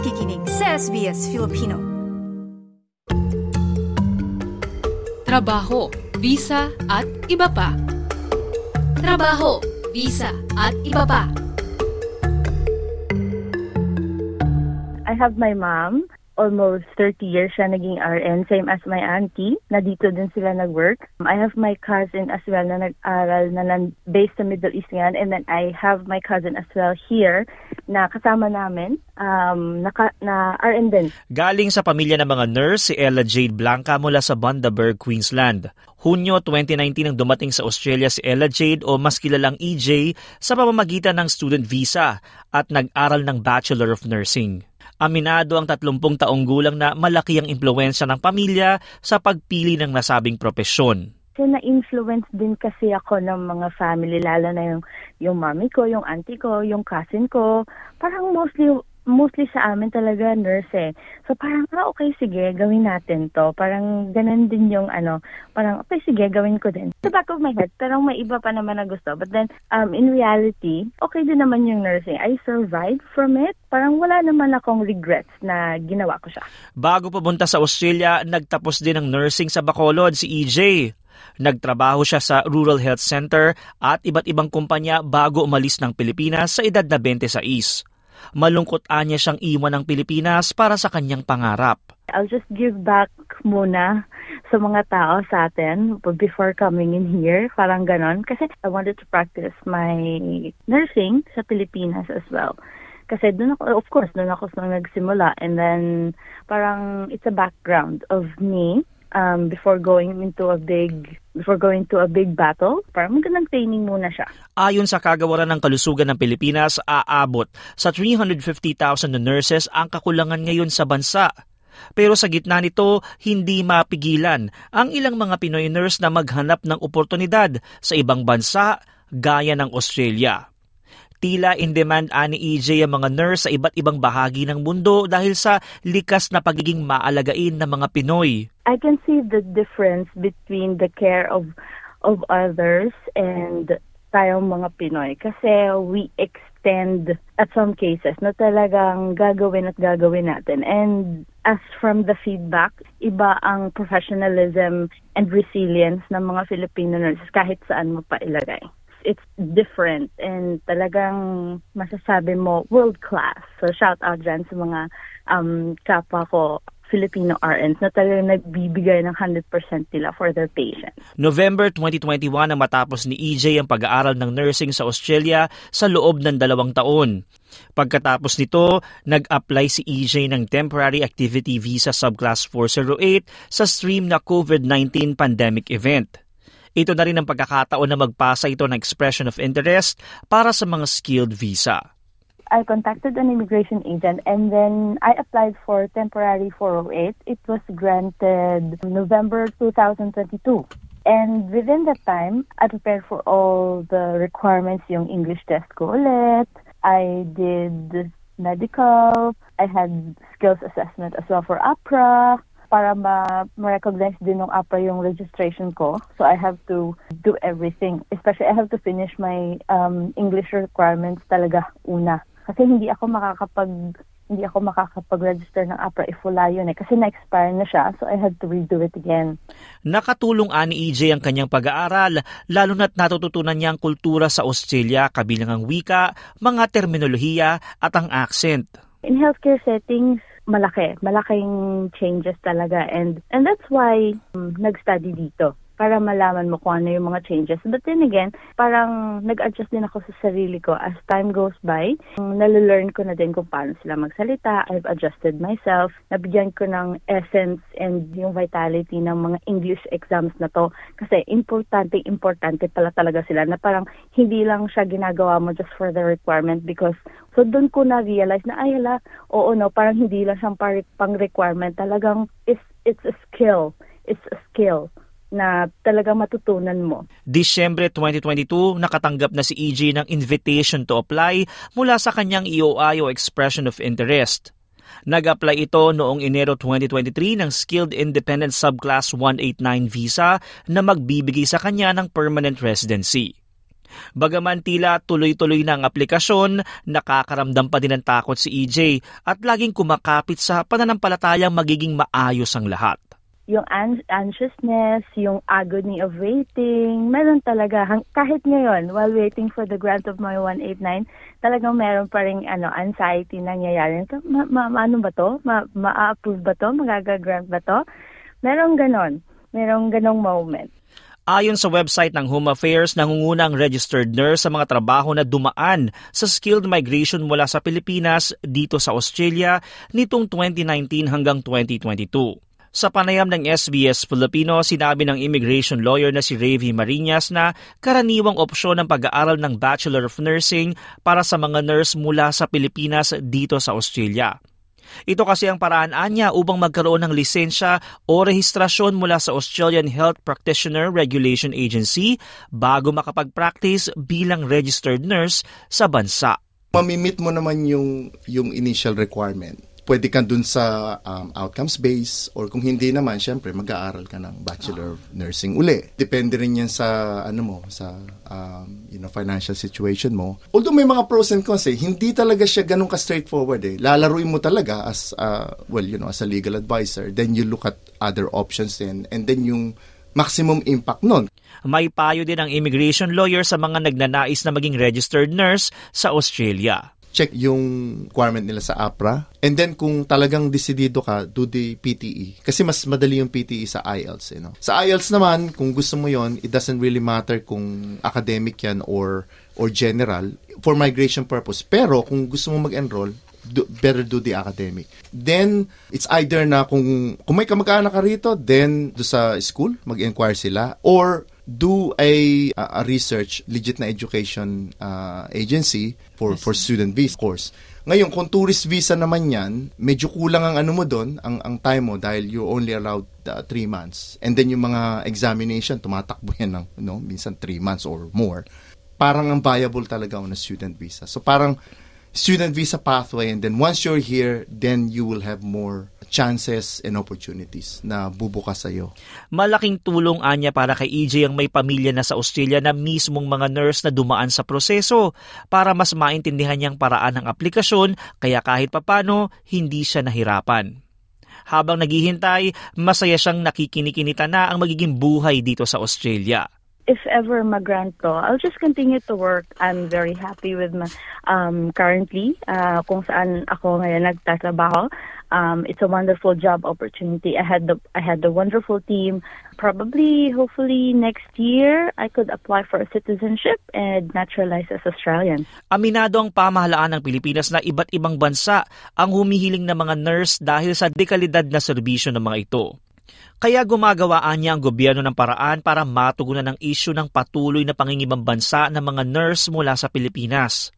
nakikinig sa SBS Filipino. Trabaho, visa at iba pa. Trabaho, visa at iba pa. I have my mom. Almost 30 years siya naging RN, same as my auntie, na dito din sila nag-work. I have my cousin as well na nag-aral na nan- based sa Middle East yan. And then I have my cousin as well here na kasama namin um, na, na RN din. Galing sa pamilya ng mga nurse si Ella Jade Blanca mula sa Bundaberg, Queensland. Hunyo 2019 nang dumating sa Australia si Ella Jade o mas kilalang EJ sa pamamagitan ng student visa at nag-aral ng Bachelor of Nursing. Aminado ang 30 taong gulang na malaki ang impluensya ng pamilya sa pagpili ng nasabing propesyon. Kasi na-influence din kasi ako ng mga family, lalo na yung, yung mommy ko, yung auntie ko, yung cousin ko. Parang mostly mostly sa amin talaga nurse eh. So parang, ah, okay, sige, gawin natin to. Parang ganun din yung ano, parang, okay, sige, gawin ko din. Sa back of my head, pero may iba pa naman na gusto. But then, um, in reality, okay din naman yung nursing. I survived from it. Parang wala naman akong regrets na ginawa ko siya. Bago pumunta sa Australia, nagtapos din ng nursing sa Bacolod si EJ. Nagtrabaho siya sa Rural Health Center at iba't ibang kumpanya bago umalis ng Pilipinas sa edad na 26 malungkot anya siyang iwan ng Pilipinas para sa kanyang pangarap. I'll just give back muna sa mga tao sa atin before coming in here. Parang ganon. Kasi I wanted to practice my nursing sa Pilipinas as well. Kasi doon ako, of course, doon ako nagsimula. And then, parang it's a background of me um, before going into a big before going to a big battle. Parang magandang training muna siya. Ayon sa kagawaran ng kalusugan ng Pilipinas, aabot sa 350,000 na nurses ang kakulangan ngayon sa bansa. Pero sa gitna nito, hindi mapigilan ang ilang mga Pinoy nurse na maghanap ng oportunidad sa ibang bansa gaya ng Australia. Tila in demand ani EJ ang mga nurse sa iba't ibang bahagi ng mundo dahil sa likas na pagiging maalagain ng mga Pinoy. I can see the difference between the care of of others and tayong mga Pinoy. Kasi we extend at some cases na talagang gagawin at gagawin natin. And as from the feedback iba ang professionalism and resilience ng mga Filipino nurses kahit saan mo pa ilagay it's different and talagang masasabi mo world class. So shout out dyan sa mga um, kapwa ko Filipino RNs na talagang nagbibigay ng 100% nila for their patients. November 2021 ang matapos ni EJ ang pag-aaral ng nursing sa Australia sa loob ng dalawang taon. Pagkatapos nito, nag-apply si EJ ng Temporary Activity Visa Subclass 408 sa stream na COVID-19 pandemic event. Ito na rin ang pagkakataon na magpasa ito ng expression of interest para sa mga skilled visa. I contacted an immigration agent and then I applied for temporary 408. It was granted November 2022. And within that time, I prepared for all the requirements, yung English test ko ulit. I did medical. I had skills assessment as well for APRA para ma-recognize din ng APRA yung registration ko. So I have to do everything. Especially I have to finish my um, English requirements talaga una. Kasi hindi ako makakapag hindi ako makakapag-register ng APRA if wala yun eh. Kasi na-expire na siya, so I had to redo it again. Nakatulong ani EJ ang kanyang pag-aaral, lalo na't natututunan niya ang kultura sa Australia, kabilang ang wika, mga terminolohiya at ang accent. In healthcare settings, malaki. Malaking changes talaga. And, and that's why um, nag-study dito para malaman mo kung ano yung mga changes. But then again, parang nag-adjust din ako sa sarili ko as time goes by. Nalalearn ko na din kung paano sila magsalita. I've adjusted myself. Nabigyan ko ng essence and yung vitality ng mga English exams na to. Kasi importante, importante pala talaga sila na parang hindi lang siya ginagawa mo just for the requirement because so doon ko na-realize na ay hala, oo no, parang hindi lang siyang pang requirement. Talagang it's, it's a skill. It's a skill na talaga matutunan mo. Disyembre 2022, nakatanggap na si EJ ng invitation to apply mula sa kanyang EOI o Expression of Interest. Nag-apply ito noong Enero 2023 ng Skilled Independent Subclass 189 visa na magbibigay sa kanya ng permanent residency. Bagaman tila tuloy-tuloy na ang aplikasyon, nakakaramdam pa din ng takot si EJ at laging kumakapit sa pananampalatayang magiging maayos ang lahat yung anxiousness, yung agony of waiting, meron talaga, kahit ngayon, while waiting for the grant of my 189, talagang meron pa rin ano, anxiety nangyayari. Ma, ma, ano ba to? Ma, ma-approve ba to? Magagagrant ba to? Meron ganon. Merong ganong moment. Ayon sa website ng Home Affairs, nangunguna ang registered nurse sa mga trabaho na dumaan sa skilled migration mula sa Pilipinas dito sa Australia nitong 2019 hanggang 2022. Sa panayam ng SBS Filipino, sinabi ng immigration lawyer na si Ravi Marinas na karaniwang opsyon ng pag-aaral ng Bachelor of Nursing para sa mga nurse mula sa Pilipinas dito sa Australia. Ito kasi ang paraan anya upang magkaroon ng lisensya o rehistrasyon mula sa Australian Health Practitioner Regulation Agency bago makapag-practice bilang registered nurse sa bansa. Mamimit mo naman yung, yung initial requirement pwede ka dun sa um, outcomes base or kung hindi naman, syempre mag-aaral ka ng Bachelor of Nursing uli. Depende rin yan sa ano mo, sa um, you know, financial situation mo. Although may mga pros and cons eh, hindi talaga siya ganun ka straightforward eh. Lalaruin mo talaga as uh, well, you know, as a legal advisor. Then you look at other options then and then yung maximum impact nun. May payo din ang immigration lawyer sa mga nagnanais na maging registered nurse sa Australia check yung requirement nila sa APRA. And then kung talagang desidido ka, do the PTE. Kasi mas madali yung PTE sa IELTS. You know? Sa IELTS naman, kung gusto mo yon it doesn't really matter kung academic yan or or general for migration purpose. Pero kung gusto mo mag-enroll, do, better do the academic. Then, it's either na kung, kung may kamag-anak ka rito, then do sa school, mag-inquire sila. Or do a, a research, legit na education uh, agency for, for student visa course. Ngayon, kung tourist visa naman yan, medyo kulang ang ano mo doon, ang, ang time mo dahil you only allowed uh, three months. And then yung mga examination, tumatakbo yan ng, know, minsan three months or more. Parang ang viable talaga na student visa. So parang student visa pathway and then once you're here, then you will have more chances and opportunities na bubukas sa iyo. Malaking tulong anya para kay EJ ang may pamilya na sa Australia na mismong mga nurse na dumaan sa proseso para mas maintindihan niyang paraan ng aplikasyon kaya kahit papano hindi siya nahirapan. Habang naghihintay, masaya siyang nakikinikinita na ang magiging buhay dito sa Australia if ever mag-grant to, I'll just continue to work. I'm very happy with my, um, currently uh, kung saan ako ngayon nagtatrabaho. Um, it's a wonderful job opportunity. I had the I had the wonderful team. Probably, hopefully, next year I could apply for a citizenship and naturalize as Australian. Aminado ang pamahalaan ng Pilipinas na iba't ibang bansa ang humihiling ng mga nurse dahil sa dekalidad na serbisyo ng mga ito. Kaya gumagawaan niya ang gobyerno ng paraan para matugunan ang isyu ng patuloy na pangingibang bansa ng mga nurse mula sa Pilipinas.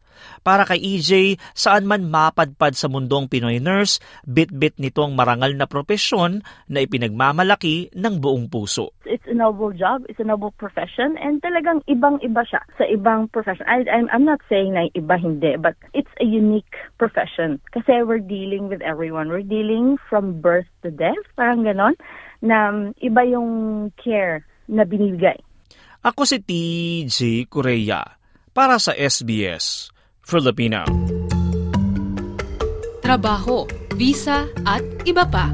Para kay EJ, saan man mapadpad sa mundong Pinoy nurse, bit-bit nito ang marangal na propesyon na ipinagmamalaki ng buong puso. It's a noble job, it's a noble profession, and talagang ibang-iba siya sa ibang profession. I, I'm, I'm not saying na iba hindi, but it's a unique profession. Kasi we're dealing with everyone. We're dealing from birth to death, parang ganon na iba yung care na binibigay. Ako si TJ Korea para sa SBS Filipino. Trabaho, visa at iba pa.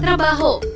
Trabaho,